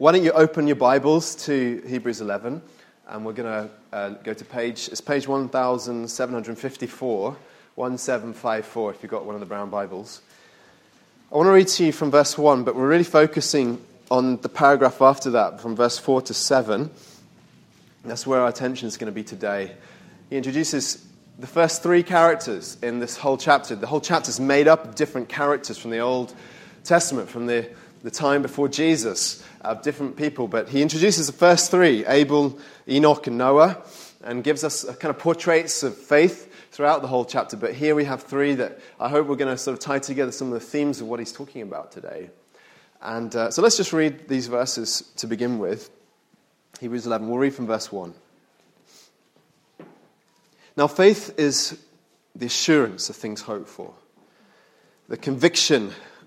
Why don't you open your Bibles to Hebrews 11, and we're going to uh, go to page, it's page 1754, 1754, if you've got one of the brown Bibles. I want to read to you from verse 1, but we're really focusing on the paragraph after that, from verse 4 to 7. That's where our attention is going to be today. He introduces the first three characters in this whole chapter. The whole chapter is made up of different characters from the Old Testament, from the, the time before Jesus of different people, but he introduces the first three Abel, Enoch, and Noah, and gives us kind of portraits of faith throughout the whole chapter. But here we have three that I hope we're going to sort of tie together some of the themes of what he's talking about today. And uh, so let's just read these verses to begin with. Hebrews 11, we'll read from verse 1. Now, faith is the assurance of things hoped for, the conviction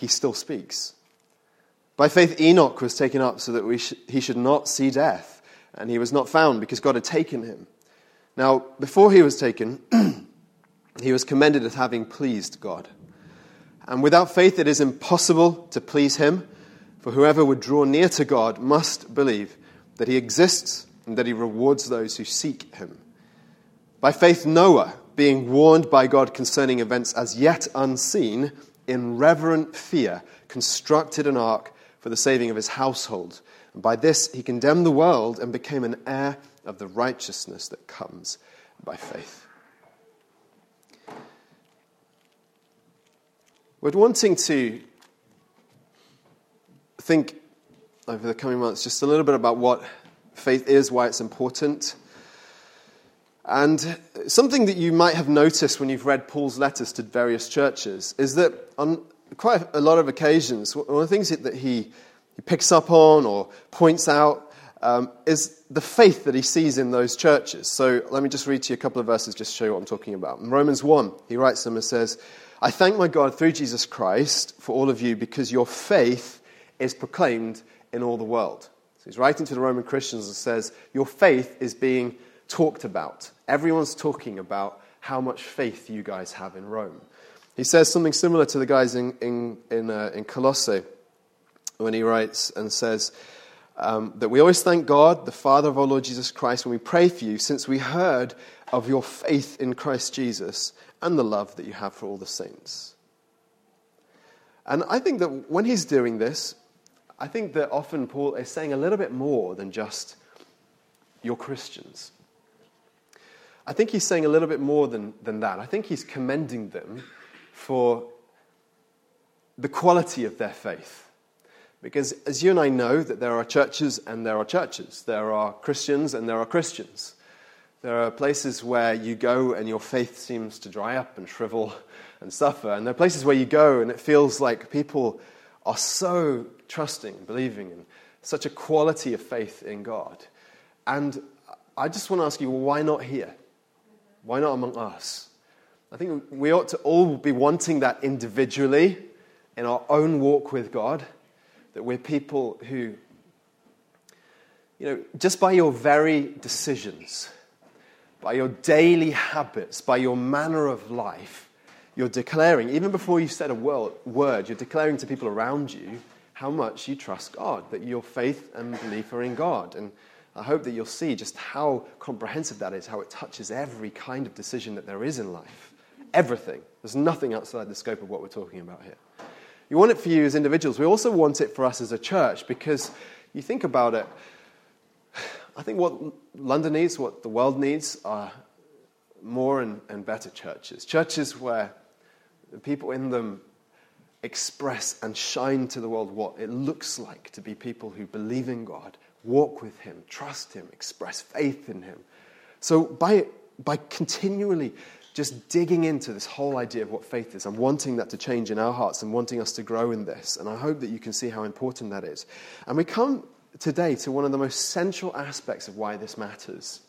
he still speaks. By faith, Enoch was taken up so that sh- he should not see death, and he was not found because God had taken him. Now, before he was taken, he was commended as having pleased God. And without faith, it is impossible to please him, for whoever would draw near to God must believe that he exists and that he rewards those who seek him. By faith, Noah, being warned by God concerning events as yet unseen, in reverent fear, constructed an ark for the saving of his household. And by this he condemned the world and became an heir of the righteousness that comes by faith. We're wanting to think over the coming months just a little bit about what faith is, why it's important. And something that you might have noticed when you've read Paul's letters to various churches is that on quite a lot of occasions, one of the things that he, he picks up on or points out um, is the faith that he sees in those churches. So let me just read to you a couple of verses just to show you what I'm talking about. In Romans 1, he writes them and says, I thank my God through Jesus Christ for all of you because your faith is proclaimed in all the world. So he's writing to the Roman Christians and says, Your faith is being talked about. Everyone's talking about how much faith you guys have in Rome. He says something similar to the guys in, in, in, uh, in Colossae when he writes and says um, that we always thank God, the Father of our Lord Jesus Christ, when we pray for you, since we heard of your faith in Christ Jesus and the love that you have for all the saints. And I think that when he's doing this, I think that often Paul is saying a little bit more than just, you're Christians. I think he's saying a little bit more than, than that. I think he's commending them for the quality of their faith. Because as you and I know, that there are churches and there are churches. There are Christians and there are Christians. There are places where you go and your faith seems to dry up and shrivel and suffer. And there are places where you go and it feels like people are so trusting believing in such a quality of faith in God. And I just want to ask you, well, why not here? Why not among us? I think we ought to all be wanting that individually in our own walk with God, that we're people who, you know, just by your very decisions, by your daily habits, by your manner of life, you're declaring, even before you said a word, you're declaring to people around you how much you trust God, that your faith and belief are in God. And I hope that you'll see just how comprehensive that is, how it touches every kind of decision that there is in life everything. There's nothing outside the scope of what we're talking about here. You want it for you as individuals. We also want it for us as a church because you think about it. I think what London needs, what the world needs, are more and, and better churches. Churches where the people in them express and shine to the world what it looks like to be people who believe in God, walk with Him, trust Him, express faith in Him. So by, by continually just digging into this whole idea of what faith is and wanting that to change in our hearts and wanting us to grow in this. And I hope that you can see how important that is. And we come today to one of the most central aspects of why this matters.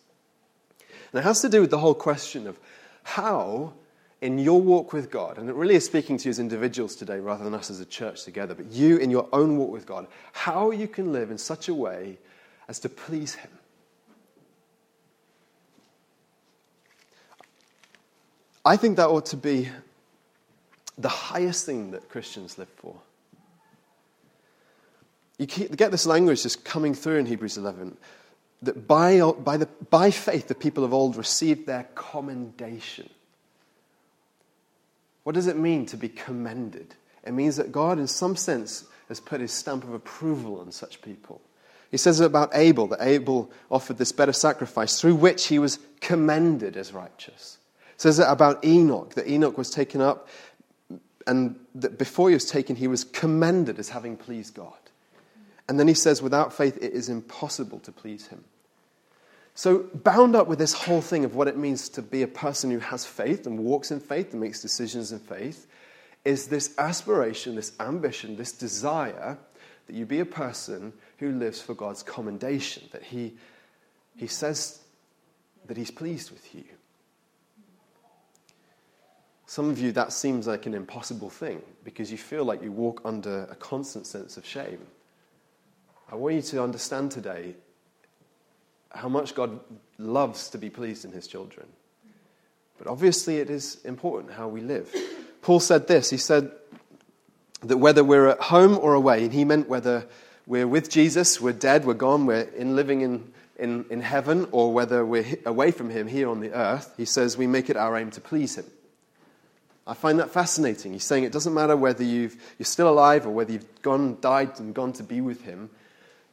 And it has to do with the whole question of how, in your walk with God, and it really is speaking to you as individuals today rather than us as a church together, but you in your own walk with God, how you can live in such a way as to please Him. I think that ought to be the highest thing that Christians live for. You get this language just coming through in Hebrews 11 that by, by, the, by faith the people of old received their commendation. What does it mean to be commended? It means that God, in some sense, has put his stamp of approval on such people. He says about Abel that Abel offered this better sacrifice through which he was commended as righteous. It says it about Enoch that Enoch was taken up and that before he was taken, he was commended as having pleased God. And then he says, without faith, it is impossible to please him. So, bound up with this whole thing of what it means to be a person who has faith and walks in faith and makes decisions in faith, is this aspiration, this ambition, this desire that you be a person who lives for God's commendation, that he, he says that he's pleased with you. Some of you, that seems like an impossible thing because you feel like you walk under a constant sense of shame. I want you to understand today how much God loves to be pleased in his children. But obviously, it is important how we live. Paul said this He said that whether we're at home or away, and he meant whether we're with Jesus, we're dead, we're gone, we're in living in, in, in heaven, or whether we're away from him here on the earth, he says we make it our aim to please him. I find that fascinating. He's saying it doesn't matter whether you've, you're still alive or whether you've gone, died and gone to be with him.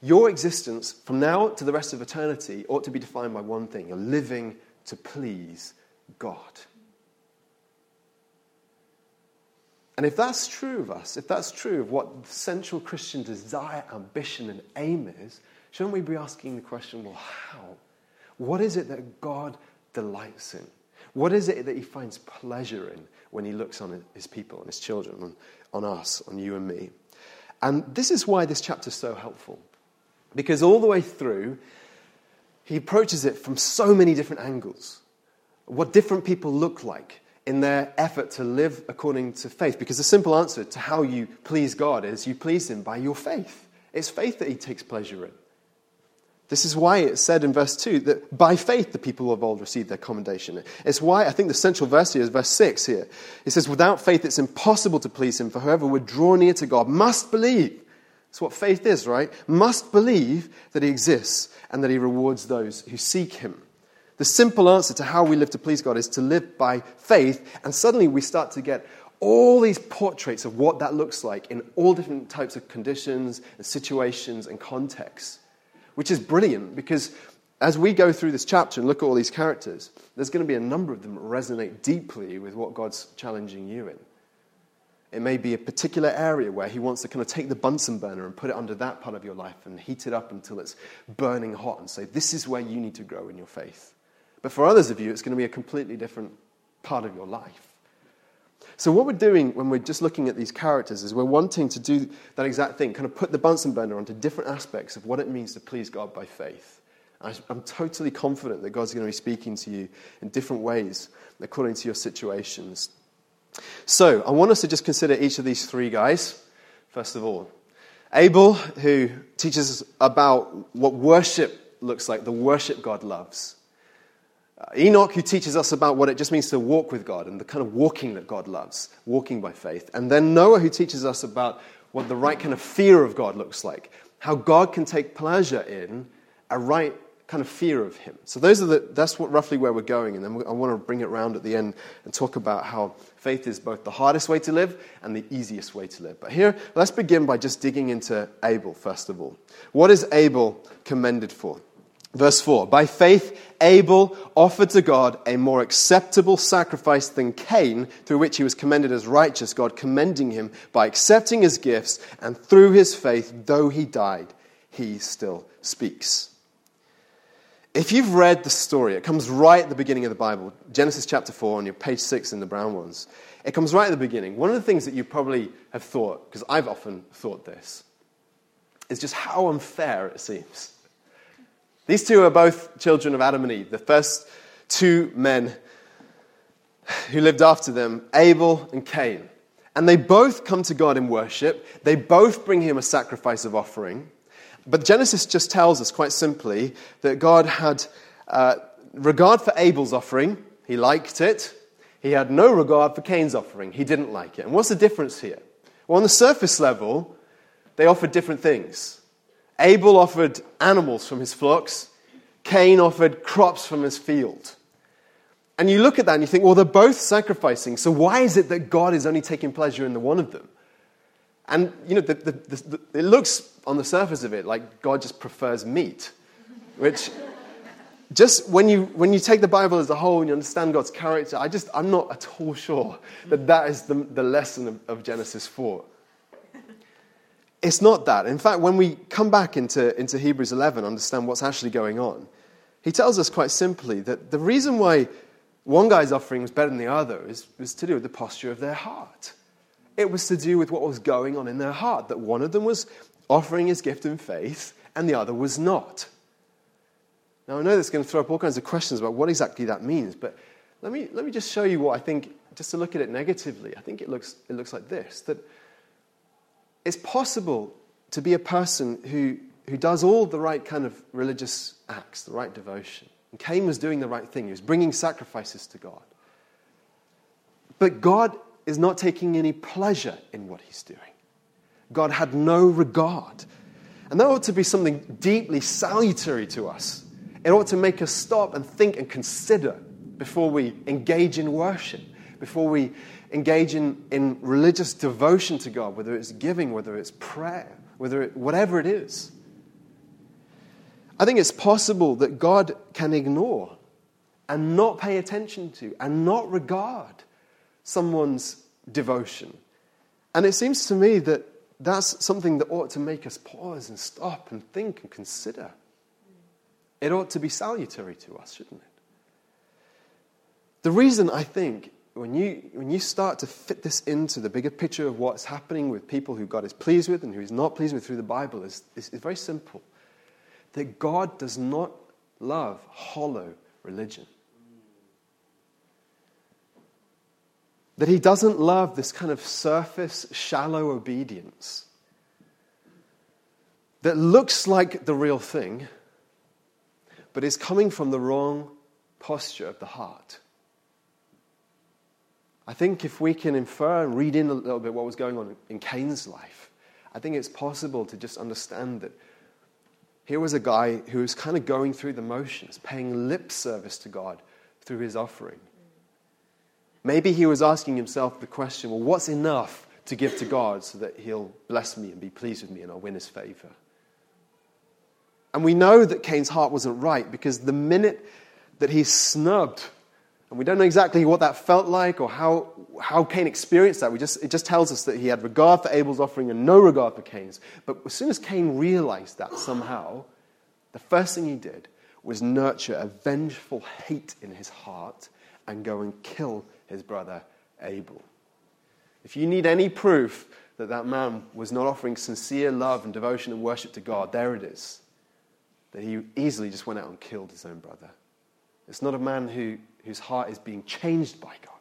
Your existence from now to the rest of eternity ought to be defined by one thing you're living to please God. And if that's true of us, if that's true of what central Christian desire, ambition, and aim is, shouldn't we be asking the question, well, how? What is it that God delights in? What is it that he finds pleasure in when he looks on his people and his children, on, on us, on you and me? And this is why this chapter is so helpful. Because all the way through, he approaches it from so many different angles. What different people look like in their effort to live according to faith. Because the simple answer to how you please God is you please Him by your faith. It's faith that He takes pleasure in. This is why it's said in verse 2 that by faith the people of old received their commendation. It's why I think the central verse here is verse 6 here. It says, Without faith it's impossible to please Him, for whoever would draw near to God must believe that's what faith is, right? Must believe that He exists and that He rewards those who seek Him. The simple answer to how we live to please God is to live by faith, and suddenly we start to get all these portraits of what that looks like in all different types of conditions and situations and contexts, which is brilliant because as we go through this chapter and look at all these characters, there's going to be a number of them that resonate deeply with what God's challenging you in. It may be a particular area where he wants to kind of take the Bunsen burner and put it under that part of your life and heat it up until it's burning hot and say, This is where you need to grow in your faith. But for others of you, it's going to be a completely different part of your life. So, what we're doing when we're just looking at these characters is we're wanting to do that exact thing, kind of put the Bunsen burner onto different aspects of what it means to please God by faith. I'm totally confident that God's going to be speaking to you in different ways according to your situations. So, I want us to just consider each of these three guys, first of all. Abel, who teaches us about what worship looks like, the worship God loves. Uh, Enoch, who teaches us about what it just means to walk with God and the kind of walking that God loves, walking by faith. And then Noah, who teaches us about what the right kind of fear of God looks like, how God can take pleasure in a right kind of fear of him. So those are the, that's what, roughly where we're going. And then I want to bring it around at the end and talk about how faith is both the hardest way to live and the easiest way to live. But here, let's begin by just digging into Abel, first of all. What is Abel commended for? Verse 4 By faith, Abel offered to God a more acceptable sacrifice than Cain, through which he was commended as righteous, God commending him by accepting his gifts, and through his faith, though he died, he still speaks. If you've read the story, it comes right at the beginning of the Bible, Genesis chapter 4 on your page 6 in the brown ones. It comes right at the beginning. One of the things that you probably have thought, because I've often thought this, is just how unfair it seems. These two are both children of Adam and Eve, the first two men who lived after them, Abel and Cain. And they both come to God in worship. They both bring him a sacrifice of offering. But Genesis just tells us quite simply that God had uh, regard for Abel's offering, he liked it. He had no regard for Cain's offering, he didn't like it. And what's the difference here? Well, on the surface level, they offered different things. Abel offered animals from his flocks, Cain offered crops from his field. And you look at that and you think, well, they're both sacrificing, so why is it that God is only taking pleasure in the one of them? And, you know, the, the, the, it looks on the surface of it like God just prefers meat, which just when you, when you take the Bible as a whole and you understand God's character, I just, I'm not at all sure that that is the, the lesson of, of Genesis 4. It's not that. In fact, when we come back into, into Hebrews 11, understand what's actually going on, he tells us quite simply that the reason why one guy's offering was better than the other is, was to do with the posture of their heart. It was to do with what was going on in their heart, that one of them was offering his gift in faith and the other was not. Now, I know that's going to throw up all kinds of questions about what exactly that means, but let me, let me just show you what I think, just to look at it negatively. I think it looks, it looks like this that it's possible to be a person who, who does all the right kind of religious acts, the right devotion. And Cain was doing the right thing, he was bringing sacrifices to God. But God is not taking any pleasure in what he's doing. God had no regard. And that ought to be something deeply salutary to us. It ought to make us stop and think and consider before we engage in worship, before we engage in, in religious devotion to God, whether it's giving, whether it's prayer, whether it, whatever it is. I think it's possible that God can ignore and not pay attention to and not regard someone's devotion. And it seems to me that that's something that ought to make us pause and stop and think and consider. It ought to be salutary to us, shouldn't it? The reason I think when you, when you start to fit this into the bigger picture of what's happening with people who God is pleased with and who He's not pleased with through the Bible is, is, is very simple that God does not love hollow religion. That He doesn't love this kind of surface, shallow obedience that looks like the real thing but is coming from the wrong posture of the heart. I think if we can infer and read in a little bit what was going on in Cain's life, I think it's possible to just understand that here was a guy who was kind of going through the motions, paying lip service to God through his offering. Maybe he was asking himself the question well, what's enough to give to God so that he'll bless me and be pleased with me and I'll win his favor? And we know that Cain's heart wasn't right because the minute that he snubbed, and we don't know exactly what that felt like or how, how Cain experienced that, we just, it just tells us that he had regard for Abel's offering and no regard for Cain's. But as soon as Cain realized that somehow, the first thing he did was nurture a vengeful hate in his heart and go and kill his brother Abel. If you need any proof that that man was not offering sincere love and devotion and worship to God, there it is that he easily just went out and killed his own brother. It's not a man who, whose heart is being changed by God.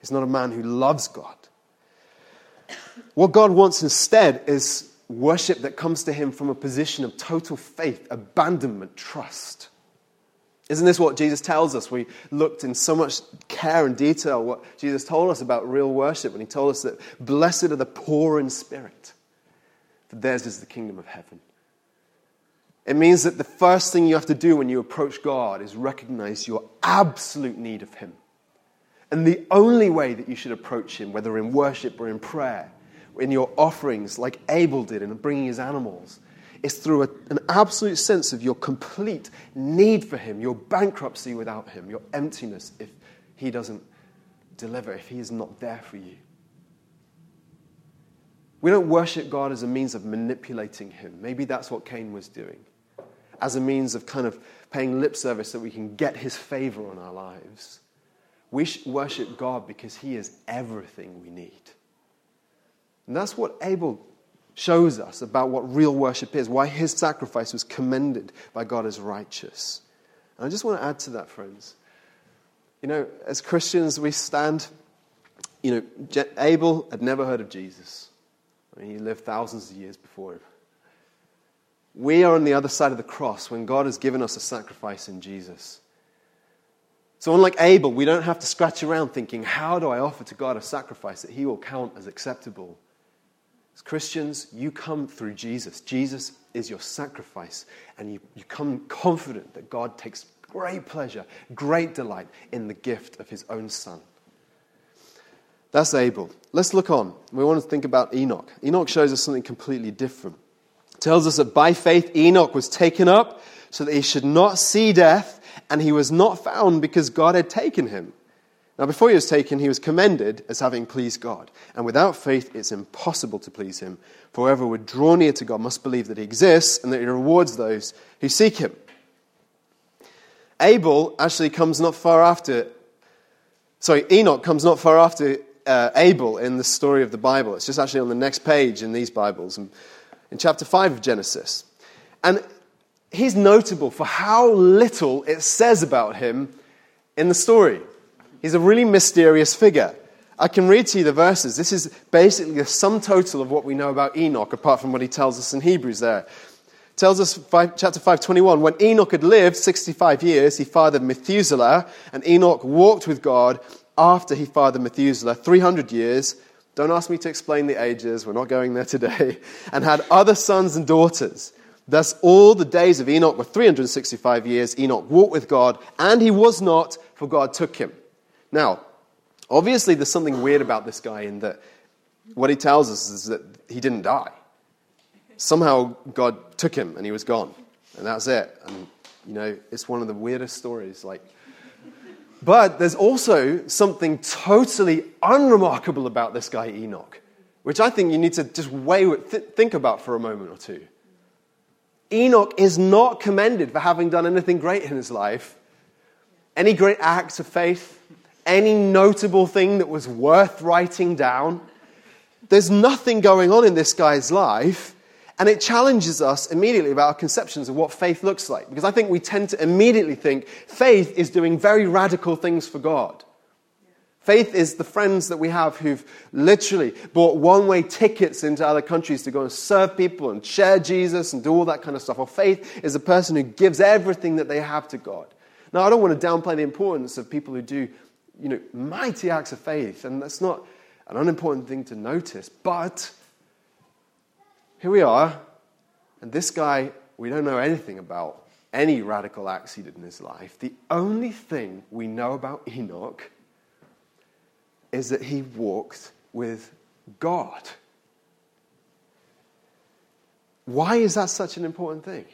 It's not a man who loves God. What God wants instead is worship that comes to him from a position of total faith, abandonment, trust. Isn't this what Jesus tells us? We looked in so much care and detail what Jesus told us about real worship when he told us that blessed are the poor in spirit, for theirs is the kingdom of heaven. It means that the first thing you have to do when you approach God is recognize your absolute need of Him. And the only way that you should approach Him, whether in worship or in prayer, in your offerings, like Abel did in bringing his animals, is through a, an absolute sense of your complete need for Him, your bankruptcy without Him, your emptiness if He doesn't deliver, if He is not there for you. We don't worship God as a means of manipulating Him. Maybe that's what Cain was doing as a means of kind of paying lip service so we can get his favor on our lives. We worship God because he is everything we need. And that's what Abel shows us about what real worship is, why his sacrifice was commended by God as righteous. And I just want to add to that, friends. You know, as Christians, we stand, you know, Abel had never heard of Jesus. I mean, he lived thousands of years before him. We are on the other side of the cross when God has given us a sacrifice in Jesus. So, unlike Abel, we don't have to scratch around thinking, how do I offer to God a sacrifice that he will count as acceptable? As Christians, you come through Jesus. Jesus is your sacrifice, and you, you come confident that God takes great pleasure, great delight in the gift of his own Son. That's Abel. Let's look on. We want to think about Enoch. Enoch shows us something completely different. It tells us that by faith Enoch was taken up so that he should not see death, and he was not found because God had taken him. Now, before he was taken, he was commended as having pleased God. And without faith, it's impossible to please him. For whoever would draw near to God must believe that he exists and that he rewards those who seek him. Abel actually comes not far after, sorry, Enoch comes not far after uh, Abel in the story of the Bible. It's just actually on the next page in these Bibles, in, in chapter 5 of Genesis. And he's notable for how little it says about him in the story. He's a really mysterious figure. I can read to you the verses. This is basically the sum total of what we know about Enoch, apart from what he tells us in Hebrews there. It tells us, five, chapter 521 when Enoch had lived 65 years, he fathered Methuselah, and Enoch walked with God after he fathered Methuselah 300 years. Don't ask me to explain the ages, we're not going there today. And had other sons and daughters. Thus, all the days of Enoch were 365 years. Enoch walked with God, and he was not, for God took him. Now, obviously, there's something weird about this guy in that what he tells us is that he didn't die. Somehow, God took him and he was gone. And that's it. And, you know, it's one of the weirdest stories. Like, but there's also something totally unremarkable about this guy, Enoch, which I think you need to just weigh, th- think about for a moment or two. Enoch is not commended for having done anything great in his life, any great acts of faith, any notable thing that was worth writing down. There's nothing going on in this guy's life and it challenges us immediately about our conceptions of what faith looks like. Because I think we tend to immediately think faith is doing very radical things for God. Faith is the friends that we have who've literally bought one way tickets into other countries to go and serve people and share Jesus and do all that kind of stuff. Or faith is a person who gives everything that they have to God. Now, I don't want to downplay the importance of people who do, you know, mighty acts of faith, and that's not an unimportant thing to notice. But here we are, and this guy, we don't know anything about any radical acts he did in his life. The only thing we know about Enoch is that he walked with God. Why is that such an important thing?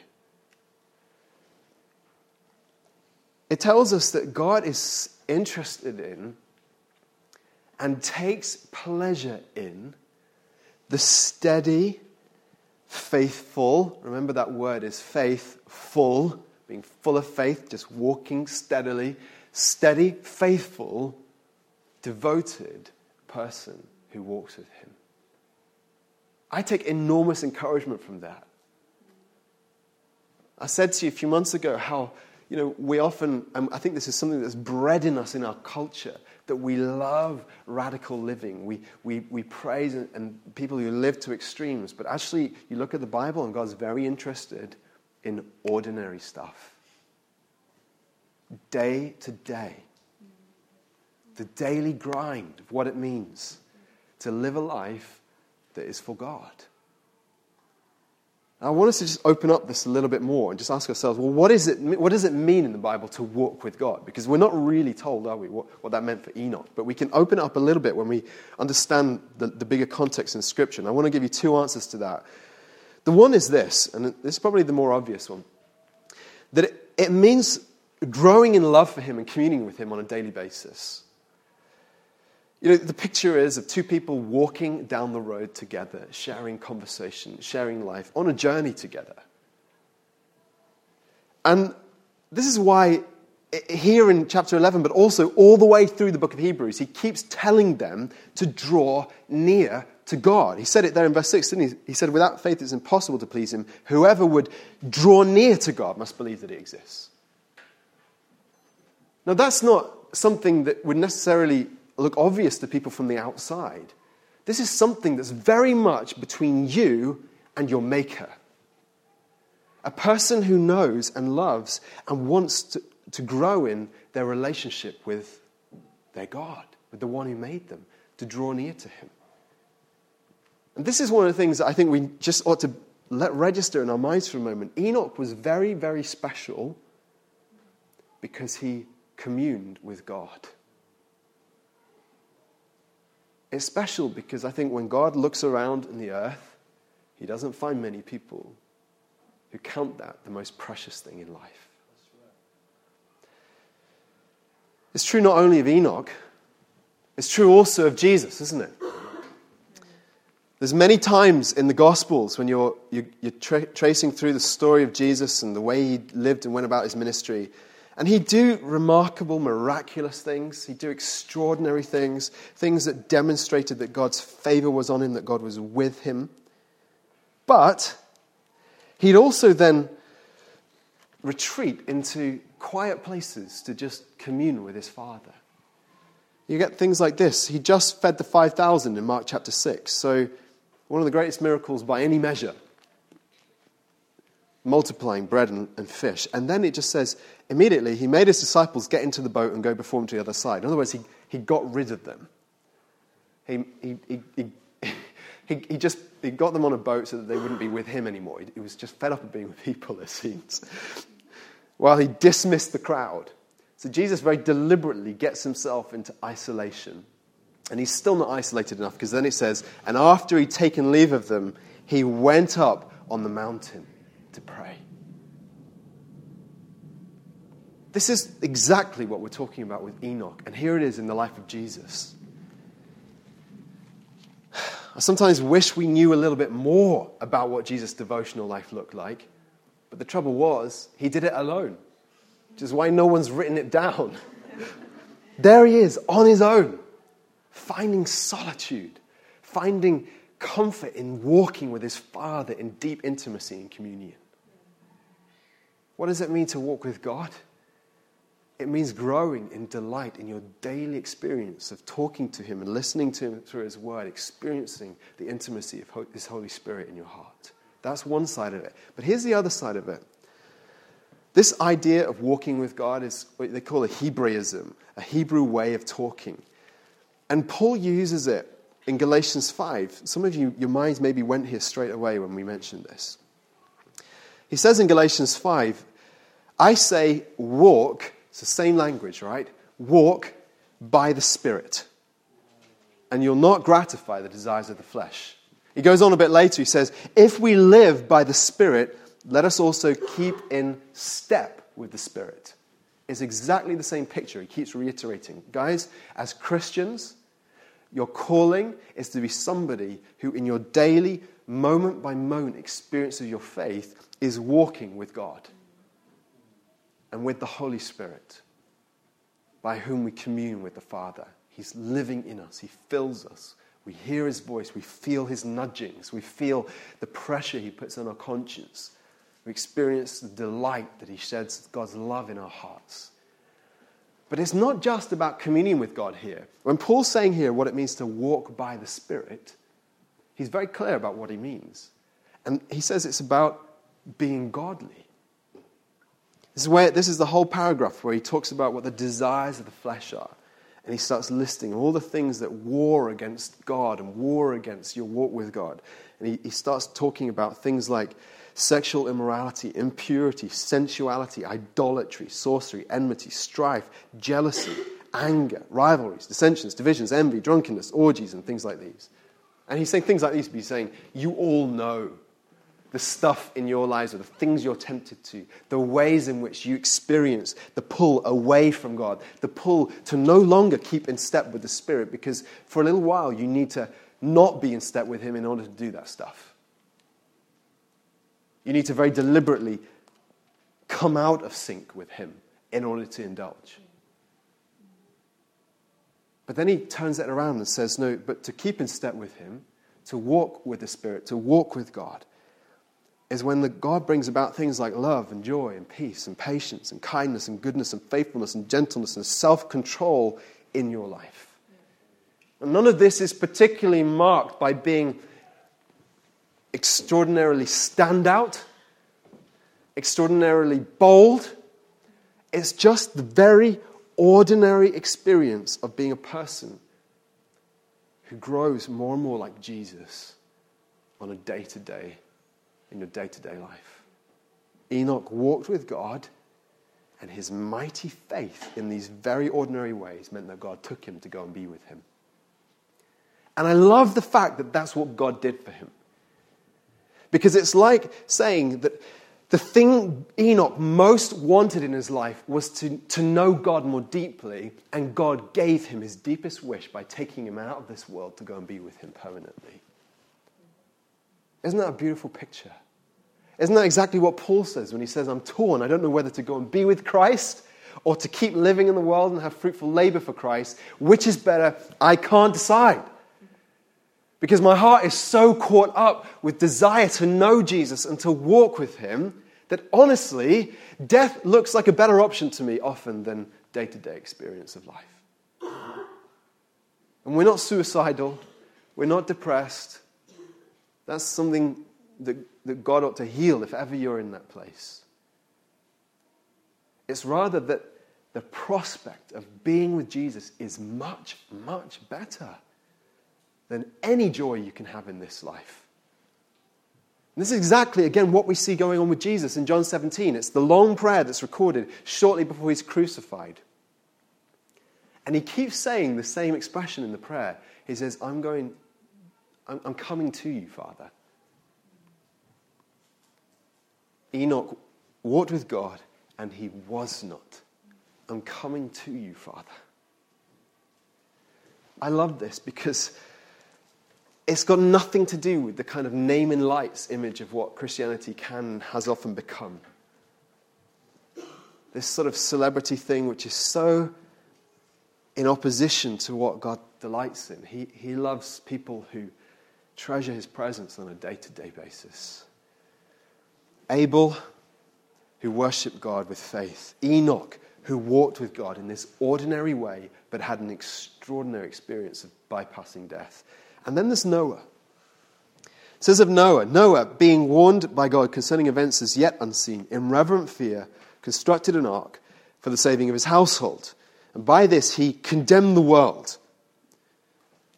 It tells us that God is interested in and takes pleasure in the steady faithful. Remember that word is faithful, being full of faith, just walking steadily, steady, faithful, devoted person who walks with Him. I take enormous encouragement from that. I said to you a few months ago how, you know, we often, I think this is something that's bred in us in our culture, that we love radical living. We, we, we praise and, and people who live to extremes. But actually, you look at the Bible and God's very interested in ordinary stuff. Day to day. The daily grind of what it means to live a life that is for God. I want us to just open up this a little bit more and just ask ourselves, well, what, is it, what does it mean in the Bible to walk with God? Because we're not really told, are we, what, what that meant for Enoch. But we can open it up a little bit when we understand the, the bigger context in Scripture. And I want to give you two answers to that. The one is this, and this is probably the more obvious one, that it, it means growing in love for Him and communing with Him on a daily basis. You know, the picture is of two people walking down the road together, sharing conversation, sharing life, on a journey together. And this is why, here in chapter 11, but also all the way through the book of Hebrews, he keeps telling them to draw near to God. He said it there in verse 6, didn't he? He said, Without faith it's impossible to please him. Whoever would draw near to God must believe that he exists. Now, that's not something that would necessarily look obvious to people from the outside. This is something that's very much between you and your Maker. A person who knows and loves and wants to, to grow in their relationship with their God, with the one who made them, to draw near to Him. And this is one of the things that I think we just ought to let register in our minds for a moment. Enoch was very, very special because he communed with God. It's special because I think when God looks around in the earth, he doesn't find many people who count that the most precious thing in life. It's true not only of Enoch, it's true also of Jesus, isn't it? There's many times in the Gospels when you're, you're, you're tra- tracing through the story of Jesus and the way he lived and went about his ministry. And he'd do remarkable, miraculous things. He'd do extraordinary things, things that demonstrated that God's favor was on him, that God was with him. But he'd also then retreat into quiet places to just commune with his Father. You get things like this. He just fed the 5,000 in Mark chapter 6. So one of the greatest miracles by any measure. Multiplying bread and, and, fish. And then it just says, immediately he made his disciples get into the boat and go before him to the other side. In other words, he, he got rid of them. He, he, he, he, he just he got them on a boat so that they wouldn't be with him anymore. He, he was just fed up of being with people, it seems. While he dismissed the crowd. So Jesus very deliberately gets himself into isolation and he's still not isolated enough because then it says, and after he'd taken leave of them, he went up on the mountain to pray. This is exactly what we're talking about with Enoch. And here it is in the life of Jesus. I sometimes wish we knew a little bit more about what Jesus' devotional life looked like. But the trouble was, he did it alone, which is why no one's written it down. there he is, on his own finding solitude, finding comfort in walking with his Father in deep intimacy and communion. What does it mean to walk with God? It means growing in delight in your daily experience of talking to Him and listening to Him through His Word, experiencing the intimacy of His Holy Spirit in your heart. That's one side of it. But here's the other side of it. This idea of walking with God is what they call a Hebraism, a Hebrew way of talking. And Paul uses it in Galatians 5. Some of you, your minds maybe went here straight away when we mentioned this. He says in Galatians 5, I say, walk, it's the same language, right? Walk by the Spirit, and you'll not gratify the desires of the flesh. He goes on a bit later, he says, If we live by the Spirit, let us also keep in step with the Spirit. It's exactly the same picture. He keeps reiterating. Guys, as Christians, your calling is to be somebody who, in your daily, moment by moment experience of your faith, is walking with God and with the Holy Spirit, by whom we commune with the Father. He's living in us, He fills us. We hear His voice, we feel His nudgings, we feel the pressure He puts on our conscience. We experience the delight that He sheds God's love in our hearts. But it's not just about communion with God here. When Paul's saying here what it means to walk by the Spirit, he's very clear about what he means. And he says it's about being godly. This is, where, this is the whole paragraph where he talks about what the desires of the flesh are. And he starts listing all the things that war against God and war against your walk with God. And he, he starts talking about things like sexual immorality, impurity, sensuality, idolatry, sorcery, enmity, strife, jealousy, anger, rivalries, dissensions, divisions, envy, drunkenness, orgies, and things like these. And he's saying things like these, but he's saying, You all know the stuff in your lives or the things you're tempted to, the ways in which you experience the pull away from God, the pull to no longer keep in step with the Spirit, because for a little while you need to not be in step with Him in order to do that stuff. You need to very deliberately come out of sync with Him in order to indulge. But then he turns it around and says, No, but to keep in step with Him, to walk with the Spirit, to walk with God, is when the God brings about things like love and joy and peace and patience and kindness and goodness and faithfulness and gentleness and self control in your life. And none of this is particularly marked by being extraordinarily standout, extraordinarily bold. It's just the very ordinary experience of being a person who grows more and more like Jesus on a day to day, in your day to day life. Enoch walked with God, and his mighty faith in these very ordinary ways meant that God took him to go and be with him. And I love the fact that that's what God did for him. Because it's like saying that the thing Enoch most wanted in his life was to, to know God more deeply, and God gave him his deepest wish by taking him out of this world to go and be with him permanently. Isn't that a beautiful picture? Isn't that exactly what Paul says when he says, I'm torn, I don't know whether to go and be with Christ or to keep living in the world and have fruitful labor for Christ? Which is better? I can't decide. Because my heart is so caught up with desire to know Jesus and to walk with him that honestly, death looks like a better option to me often than day to day experience of life. And we're not suicidal, we're not depressed. That's something that, that God ought to heal if ever you're in that place. It's rather that the prospect of being with Jesus is much, much better than any joy you can have in this life. And this is exactly, again, what we see going on with Jesus in John 17. It's the long prayer that's recorded shortly before he's crucified. And he keeps saying the same expression in the prayer. He says, I'm going, I'm, I'm coming to you, Father. Enoch walked with God and he was not. I'm coming to you, Father. I love this because it's got nothing to do with the kind of name in lights image of what Christianity can and has often become. This sort of celebrity thing, which is so in opposition to what God delights in. He, he loves people who treasure his presence on a day to day basis. Abel, who worshiped God with faith. Enoch, who walked with God in this ordinary way but had an extraordinary experience of bypassing death. And then there's Noah. It says of Noah, Noah, being warned by God concerning events as yet unseen, in reverent fear, constructed an ark for the saving of his household. And by this he condemned the world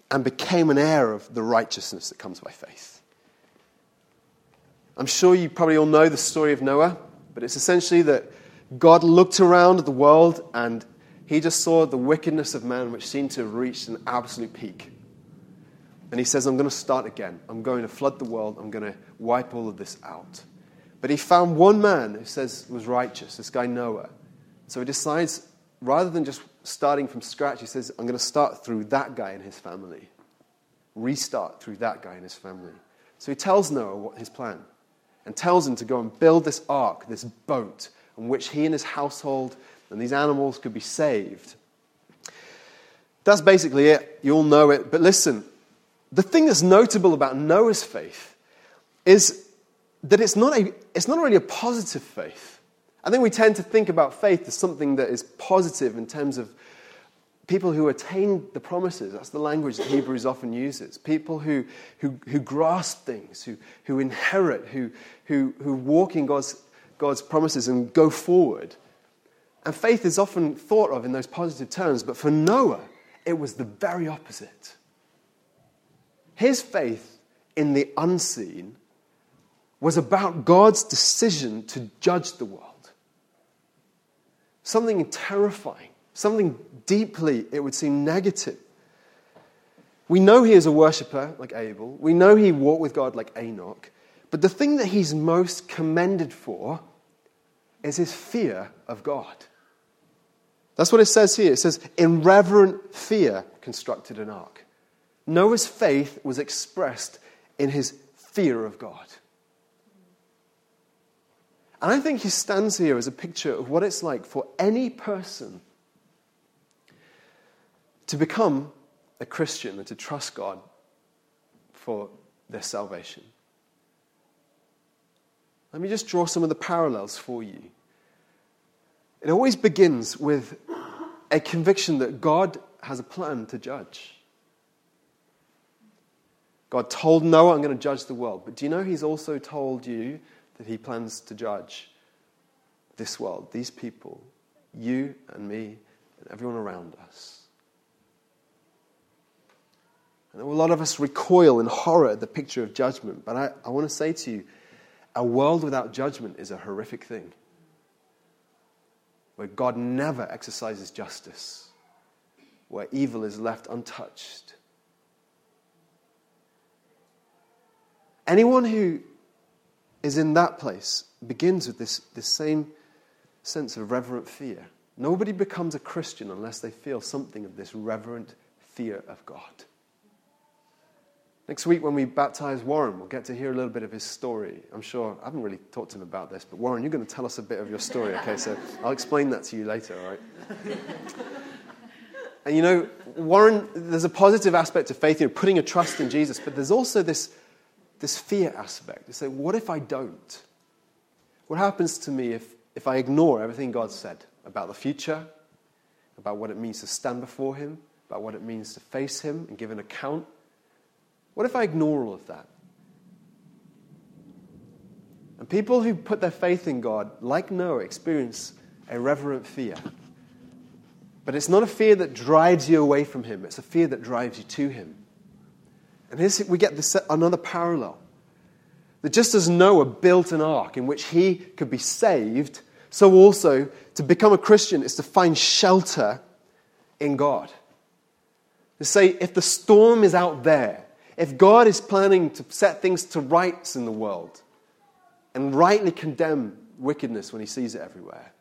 and became an heir of the righteousness that comes by faith. I'm sure you probably all know the story of Noah, but it's essentially that God looked around at the world and he just saw the wickedness of man, which seemed to have reached an absolute peak. And he says, I'm going to start again. I'm going to flood the world. I'm going to wipe all of this out. But he found one man who says was righteous, this guy Noah. So he decides, rather than just starting from scratch, he says, I'm going to start through that guy and his family. Restart through that guy and his family. So he tells Noah what his plan and tells him to go and build this ark, this boat, on which he and his household and these animals could be saved. That's basically it. You all know it. But listen, the thing that's notable about Noah's faith is that it's not, a, it's not really a positive faith. I think we tend to think about faith as something that is positive in terms of people who attain the promises. That's the language that Hebrews often uses. People who, who, who grasp things, who, who inherit, who, who, who walk in God's, God's promises and go forward. And faith is often thought of in those positive terms, but for Noah, it was the very opposite. His faith in the unseen was about God's decision to judge the world. Something terrifying, something deeply, it would seem, negative. We know he is a worshiper like Abel, we know he walked with God like Enoch, but the thing that he's most commended for is his fear of God. That's what it says here. It says, in reverent fear constructed an ark. Noah's faith was expressed in his fear of God. And I think he stands here as a picture of what it's like for any person to become a Christian and to trust God for their salvation. Let me just draw some of the parallels for you. It always begins with a conviction that God has a plan to judge. God told Noah, I'm going to judge the world. But do you know He's also told you that He plans to judge this world, these people, you and me, and everyone around us? And a lot of us recoil in horror at the picture of judgment. But I, I want to say to you, a world without judgment is a horrific thing. Where God never exercises justice, where evil is left untouched. Anyone who is in that place begins with this, this same sense of reverent fear. Nobody becomes a Christian unless they feel something of this reverent fear of God. Next week, when we baptize Warren, we'll get to hear a little bit of his story. I'm sure, I haven't really talked to him about this, but Warren, you're going to tell us a bit of your story, okay? So I'll explain that to you later, all right? and you know, Warren, there's a positive aspect to faith, you know, putting a trust in Jesus, but there's also this, this fear aspect. You say, what if I don't? What happens to me if, if I ignore everything God said about the future, about what it means to stand before Him, about what it means to face Him and give an account? What if I ignore all of that? And people who put their faith in God, like Noah, experience a reverent fear. But it's not a fear that drives you away from Him, it's a fear that drives you to Him. And here we get this, another parallel. That just as Noah built an ark in which he could be saved, so also to become a Christian is to find shelter in God. To say, if the storm is out there, if God is planning to set things to rights in the world and rightly condemn wickedness when he sees it everywhere,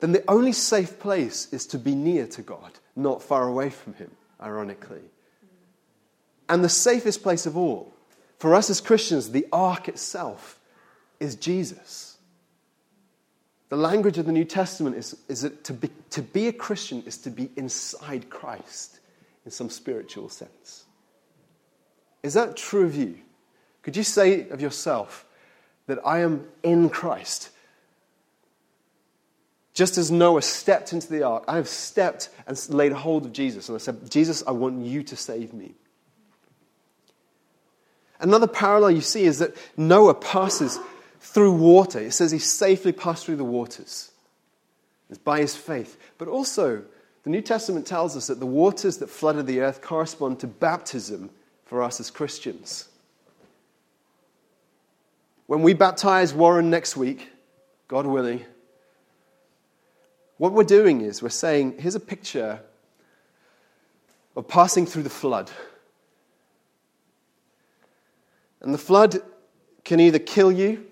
then the only safe place is to be near to God, not far away from him, ironically. And the safest place of all, for us as Christians, the ark itself is Jesus. The language of the New Testament is, is that to be, to be a Christian is to be inside Christ in some spiritual sense. Is that true of you? Could you say of yourself that I am in Christ? Just as Noah stepped into the ark, I have stepped and laid hold of Jesus. And I said, Jesus, I want you to save me. Another parallel you see is that Noah passes through water. It says he safely passed through the waters. It's by his faith. But also, the New Testament tells us that the waters that flooded the earth correspond to baptism for us as Christians. When we baptize Warren next week, God willing, what we're doing is we're saying, here's a picture of passing through the flood. And the flood can either kill you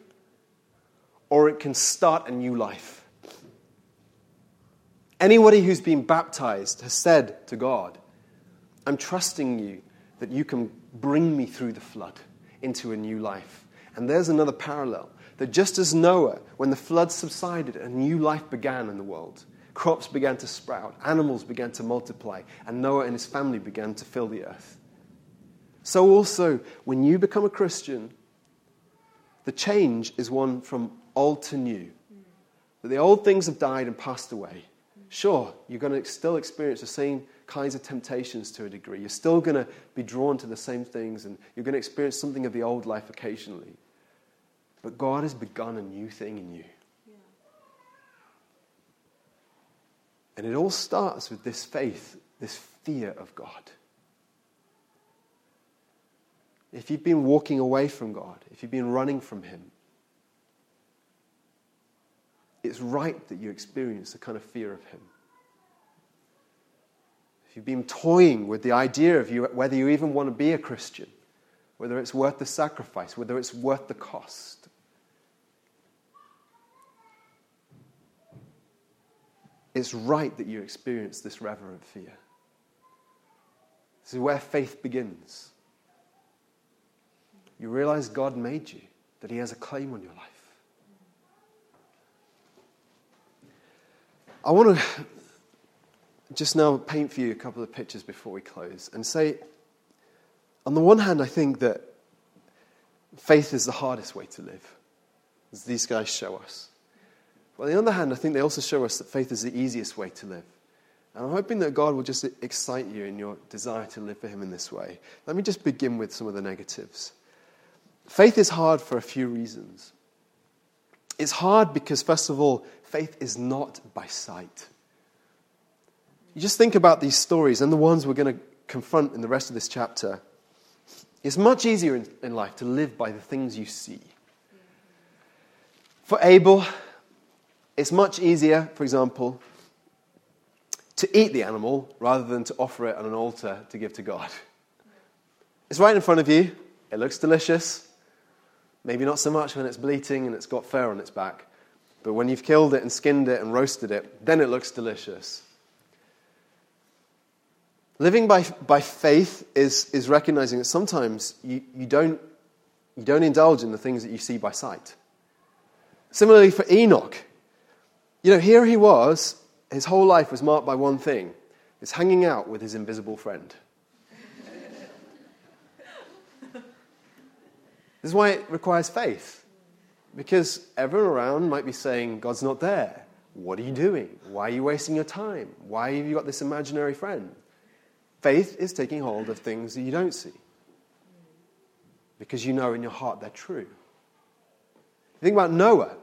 or it can start a new life. Anybody who's been baptized has said to God, I'm trusting you that you can bring me through the flood into a new life. And there's another parallel that just as Noah, when the flood subsided, a new life began in the world. Crops began to sprout, animals began to multiply, and Noah and his family began to fill the earth. So, also, when you become a Christian, the change is one from old to new. That the old things have died and passed away. Sure, you're going to still experience the same kinds of temptations to a degree. You're still going to be drawn to the same things and you're going to experience something of the old life occasionally. But God has begun a new thing in you. Yeah. And it all starts with this faith, this fear of God. If you've been walking away from God, if you've been running from Him, it's right that you experience a kind of fear of Him if you've been toying with the idea of you, whether you even want to be a Christian, whether it's worth the sacrifice, whether it's worth the cost, it's right that you experience this reverent fear. This is where faith begins. You realize God made you, that He has a claim on your life. I want to just now paint for you a couple of pictures before we close and say, on the one hand, I think that faith is the hardest way to live, as these guys show us. But on the other hand, I think they also show us that faith is the easiest way to live. And I'm hoping that God will just excite you in your desire to live for Him in this way. Let me just begin with some of the negatives. Faith is hard for a few reasons. It's hard because, first of all, faith is not by sight. You just think about these stories and the ones we're going to confront in the rest of this chapter. It's much easier in, in life to live by the things you see. For Abel, it's much easier, for example, to eat the animal rather than to offer it on an altar to give to God. It's right in front of you. It looks delicious. Maybe not so much when it's bleating and it's got fur on its back. But when you've killed it and skinned it and roasted it, then it looks delicious. Living by, by faith is, is recognizing that sometimes you, you, don't, you don't indulge in the things that you see by sight. Similarly for Enoch, you know, here he was, his whole life was marked by one thing it's hanging out with his invisible friend. this is why it requires faith. Because everyone around might be saying, God's not there. What are you doing? Why are you wasting your time? Why have you got this imaginary friend? Faith is taking hold of things that you don't see because you know in your heart they're true. Think about Noah.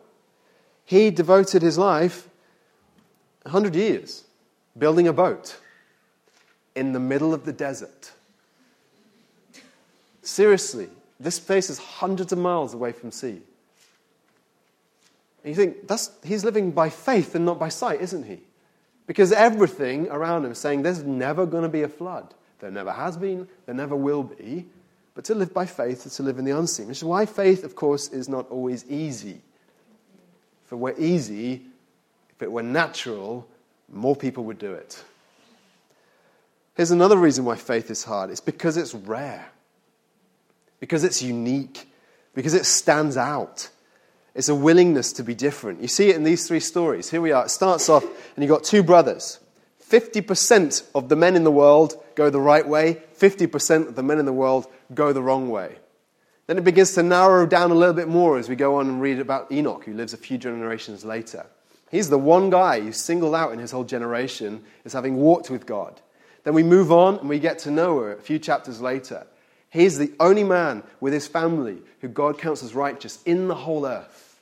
He devoted his life 100 years building a boat in the middle of the desert. Seriously, this place is hundreds of miles away from sea. And you think, that's, he's living by faith and not by sight, isn't he? Because everything around him is saying there's never going to be a flood. There never has been, there never will be. But to live by faith is to live in the unseen, which is why faith, of course, is not always easy. If it were easy, if it were natural, more people would do it. Here's another reason why faith is hard it's because it's rare, because it's unique, because it stands out. It's a willingness to be different. You see it in these three stories. Here we are. It starts off, and you've got two brothers. 50% of the men in the world go the right way, 50% of the men in the world go the wrong way. Then it begins to narrow down a little bit more as we go on and read about Enoch, who lives a few generations later. He's the one guy who's singled out in his whole generation as having walked with God. Then we move on and we get to Noah a few chapters later. He's the only man with his family who God counts as righteous in the whole earth.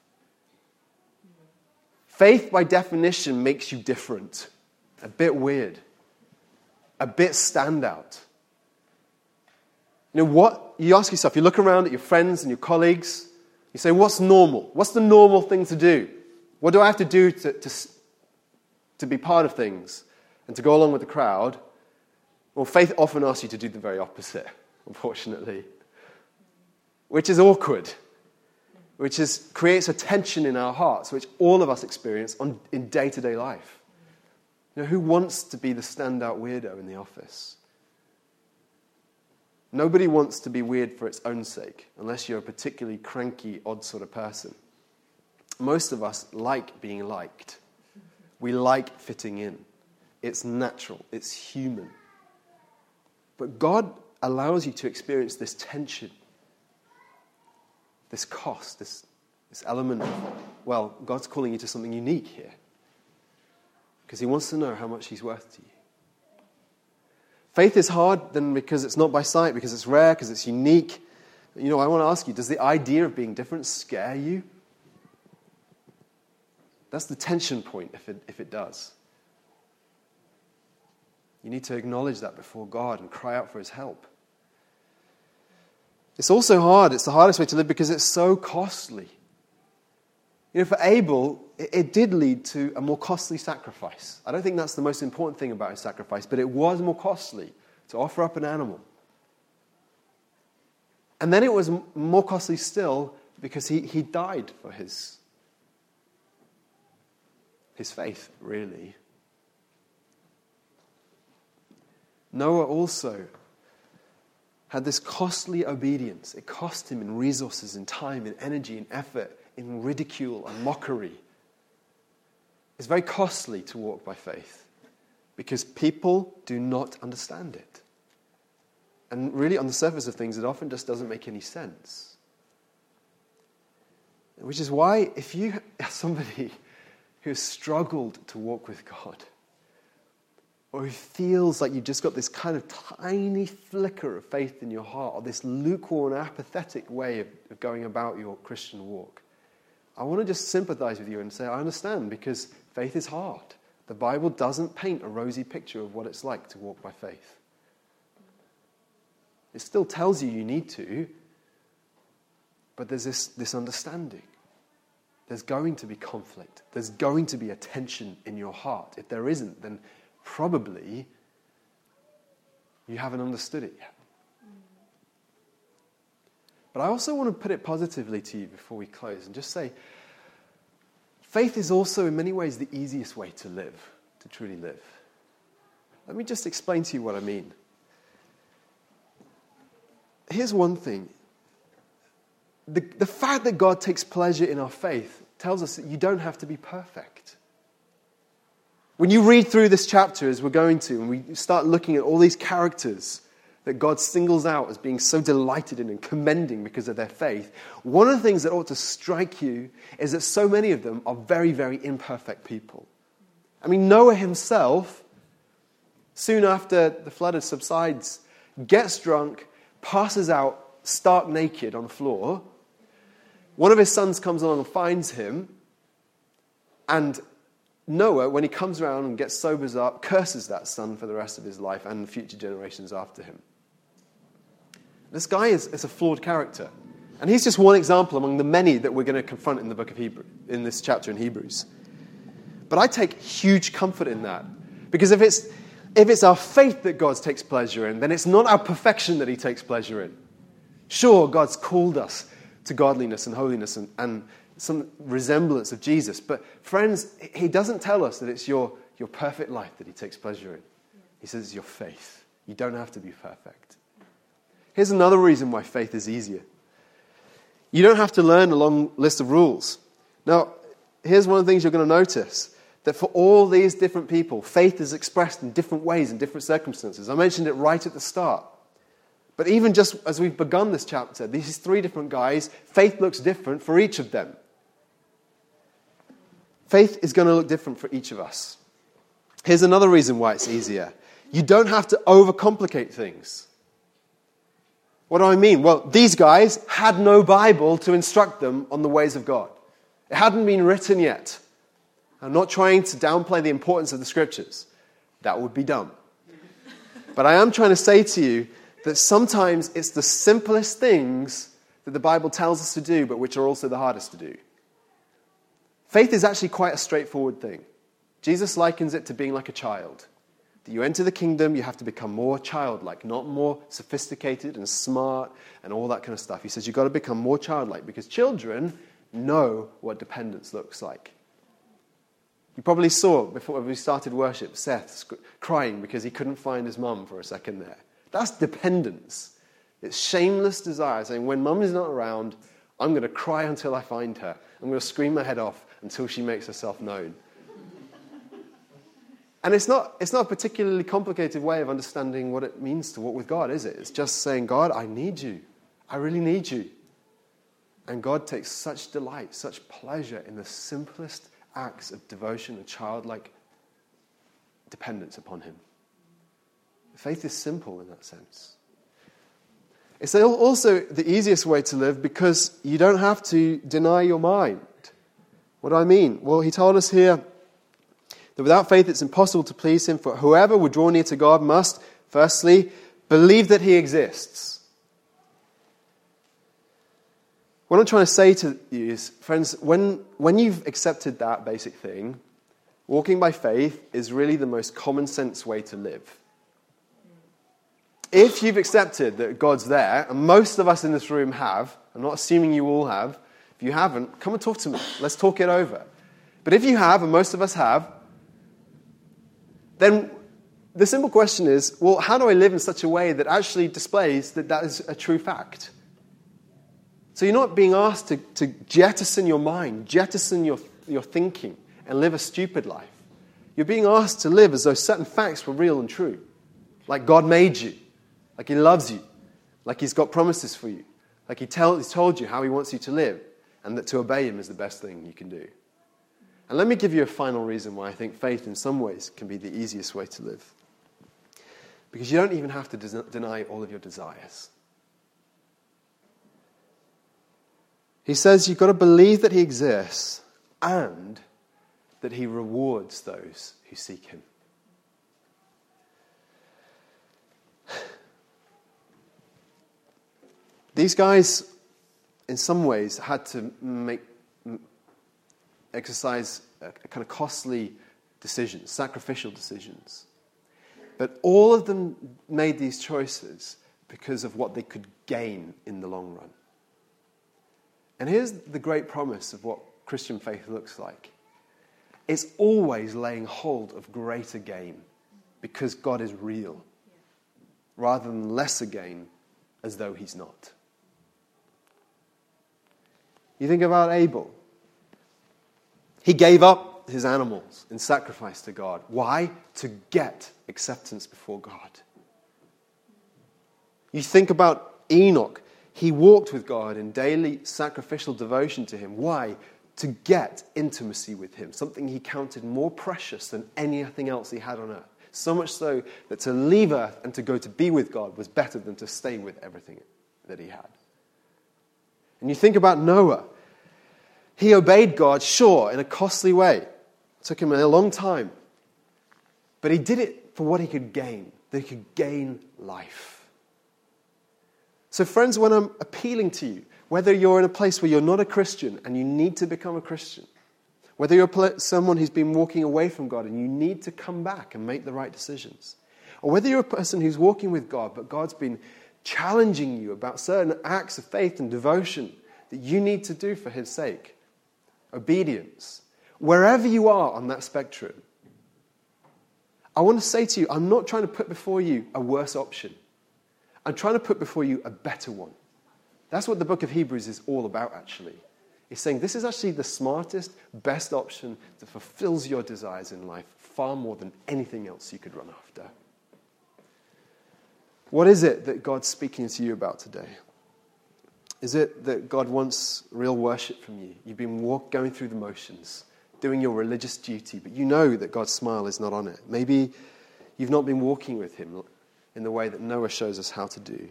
Faith, by definition, makes you different, a bit weird, a bit standout. You know what? You ask yourself, you look around at your friends and your colleagues, you say, What's normal? What's the normal thing to do? What do I have to do to, to, to be part of things and to go along with the crowd? Well, faith often asks you to do the very opposite, unfortunately, which is awkward which is, creates a tension in our hearts, which all of us experience on, in day to day life. You know, who wants to be the standout weirdo in the office? Nobody wants to be weird for its own sake, unless you're a particularly cranky, odd sort of person. Most of us like being liked. We like fitting in. It's natural, it's human. But God allows you to experience this tension this cost, this, this element of, well, God's calling you to something unique here. Because He wants to know how much He's worth to you. Faith is hard then because it's not by sight, because it's rare, because it's unique. You know, I want to ask you does the idea of being different scare you? That's the tension point if it, if it does. You need to acknowledge that before God and cry out for His help. It's also hard. It's the hardest way to live because it's so costly. You know, for Abel, it, it, did lead to a more costly sacrifice. I don't think that's the most important thing about his sacrifice, but it was more costly to offer up an animal. And then it was more costly still because he, he died for his, his faith, really. Noah also had this costly obedience. It cost him in resources, in time, in energy, in effort, in ridicule and mockery. It's very costly to walk by faith because people do not understand it. And really, on the surface of things, it often just doesn't make any sense. Which is why, if you are somebody who has struggled to walk with God, or who feels like you've just got this kind of tiny flicker of faith in your heart, or this lukewarm, apathetic way of, of going about your Christian walk, I want to just sympathize with you and say, I understand, because faith is hard. The Bible doesn't paint a rosy picture of what it's like to walk by faith. It still tells you you need to, but there's this, this understanding. There's going to be conflict. There's going to be a tension in your heart. If there isn't, then probably you haven't understood it yet. But I also want to put it positively to you before we close and just say faith is also, in many ways, the easiest way to live, to truly live. Let me just explain to you what I mean. Here's one thing the, the fact that God takes pleasure in our faith tells us that you don't have to be perfect. When you read through this chapter, as we're going to, and we start looking at all these characters that God singles out as being so delighted in and commending because of their faith, one of the things that ought to strike you is that so many of them are very, very imperfect people. I mean, Noah himself, soon after the flood has subsides, gets drunk, passes out stark naked on the floor. One of his sons comes along and finds him, and Noah, when he comes around and gets sobers up, curses that son for the rest of his life and future generations after him. This guy is, is a flawed character. And he's just one example among the many that we're going to confront in the book of Hebrew, in this chapter in Hebrews. But I take huge comfort in that. Because if it's, if it's our faith that God takes pleasure in, then it's not our perfection that he takes pleasure in. Sure, God's called us to godliness and holiness and, and some resemblance of Jesus. But, friends, he doesn't tell us that it's your, your perfect life that he takes pleasure in. He says it's your faith. You don't have to be perfect. Here's another reason why faith is easier you don't have to learn a long list of rules. Now, here's one of the things you're going to notice that for all these different people, faith is expressed in different ways in different circumstances. I mentioned it right at the start. But even just as we've begun this chapter, these three different guys, faith looks different for each of them. Faith is going to look different for each of us. Here's another reason why it's easier you don't have to overcomplicate things. What do I mean? Well, these guys had no Bible to instruct them on the ways of God. It hadn't been written yet. I'm not trying to downplay the importance of the scriptures. That would be dumb. But I am trying to say to you that sometimes it's the simplest things that the Bible tells us to do, but which are also the hardest to do. Faith is actually quite a straightforward thing. Jesus likens it to being like a child that you enter the kingdom, you have to become more childlike, not more sophisticated and smart and all that kind of stuff. He says you've got to become more childlike because children know what dependence looks like. You probably saw before we started worship Seth crying because he couldn't find his mum for a second there. That's dependence. It's shameless desire saying, when mum is not around, I'm going to cry until I find her. I'm going to scream my head off until she makes herself known. And it's not, it's not a particularly complicated way of understanding what it means to walk with God, is it? It's just saying, God, I need you. I really need you. And God takes such delight, such pleasure in the simplest acts of devotion and childlike dependence upon Him. Faith is simple in that sense. It's also the easiest way to live because you don't have to deny your mind. What do I mean? Well, He told us here that without faith it's impossible to please him, for whoever would draw near to God must, firstly, believe that he exists. What I'm trying to say to you is, friends, when, when you've accepted that basic thing, walking by faith is really the most common sense way to live. If you've accepted that God's there, and most of us in this room have, I'm not assuming you all have, if you haven't, come and talk to me. Let's talk it over. But if you have, and most of us have, then the simple question is well, how do I live in such a way that actually displays that that is a true fact? So you're not being asked to, to jettison your mind, jettison your, your thinking, and live a stupid life. You're being asked to live as though certain facts were real and true, like God made you, like He loves you, like He's got promises for you, like he tell, He's told you how He wants you to live, and that to obey Him is the best thing you can do. And let me give you a final reason why I think faith, in some ways, can be the easiest way to live. Because you don't even have to des- deny all of your desires. He says you've got to believe that He exists and that He rewards those who seek Him. These guys, in some ways, had to make exercise kind of costly decisions, sacrificial decisions. But all of them made these choices because of what they could gain in the long run. And here's the great promise of what Christian faith looks like it's always laying hold of greater gain because God is real, rather than lesser gain as though he's not. You think about Abel. He gave up his animals in sacrifice to God. Why? To get acceptance before God. You think about Enoch. He walked with God in daily sacrificial devotion to Him. Why? To get intimacy with Him, something he counted more precious than anything else he had on earth. So much so that to leave earth and to go to be with God was better than to stay with everything that he had. And you think about Noah. He obeyed God, sure, in a costly way. It took him a long time. But he did it for what he could gain, that he could gain life. So, friends, when I'm appealing to you, whether you're in a place where you're not a Christian and you need to become a Christian, whether you're someone who's been walking away from God and you need to come back and make the right decisions, or whether you're a person who's walking with God, but God's been challenging you about certain acts of faith and devotion that you need to do for His sake, obedience, wherever you are on that spectrum, I want to say to you, I'm not trying to put before you a worse option. I'm trying to put before you a better one. That's what the book of Hebrews is all about, actually. It's saying this is actually the smartest, best option that fulfills your desires in life far more than anything else you could run after. What is it that God's speaking to you about today? Is it that God wants real worship from you? You've been walk, going through the motions, doing your religious duty, but you know that God's smile is not on it. Maybe you've not been walking with Him in the way that Noah shows us how to do.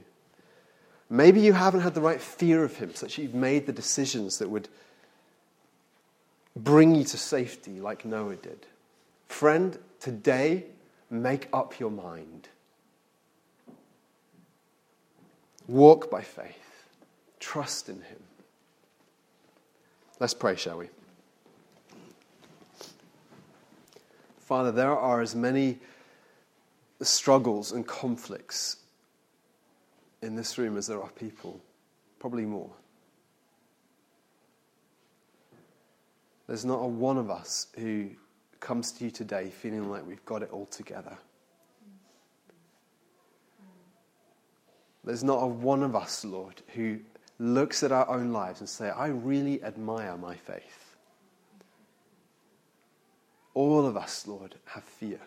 Maybe you haven't had the right fear of Him, such that you've made the decisions that would bring you to safety like Noah did. Friend, today, make up your mind. Walk by faith. Trust in Him. Let's pray, shall we? Father, there are as many struggles and conflicts in this room as there are people, probably more. There's not a one of us who comes to you today feeling like we've got it all together. There's not a one of us, Lord, who looks at our own lives and say, I really admire my faith. All of us, Lord, have fear.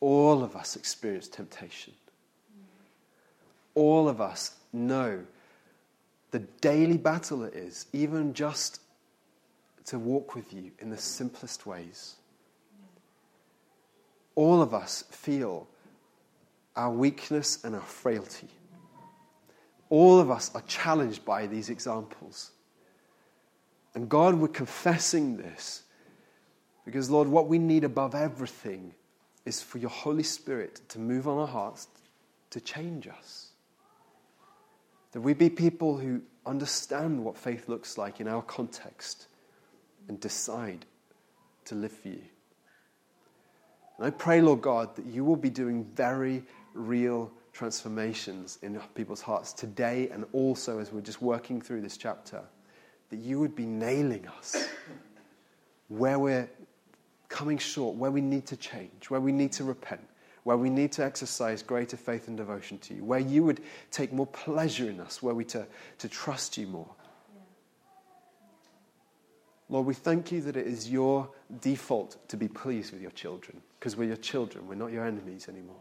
All of us experience temptation. All of us know the daily battle it is, even just to walk with you in the simplest ways. All of us feel our weakness and our frailty. All of us are challenged by these examples. And God, we're confessing this because, Lord, what we need above everything is for your Holy Spirit to move on our hearts to change us. That we be people who understand what faith looks like in our context and decide to live for you. And I pray, Lord God, that you will be doing very real transformations in people's hearts today and also as we're just working through this chapter, that you would be nailing us where we're coming short, where we need to change, where we need to repent, where we need to exercise greater faith and devotion to you, where you would take more pleasure in us, where we to, to trust you more. Lord, we thank you that it is your default to be pleased with your children, because we're your children, we're not your enemies anymore.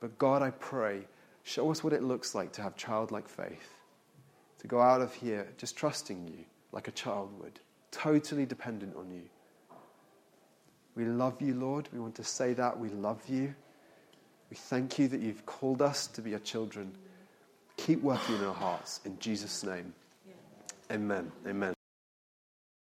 But God, I pray, show us what it looks like to have childlike faith, to go out of here just trusting you like a child would, totally dependent on you. We love you, Lord. We want to say that. We love you. We thank you that you've called us to be your children. Keep working in our hearts. In Jesus' name. Amen. Amen.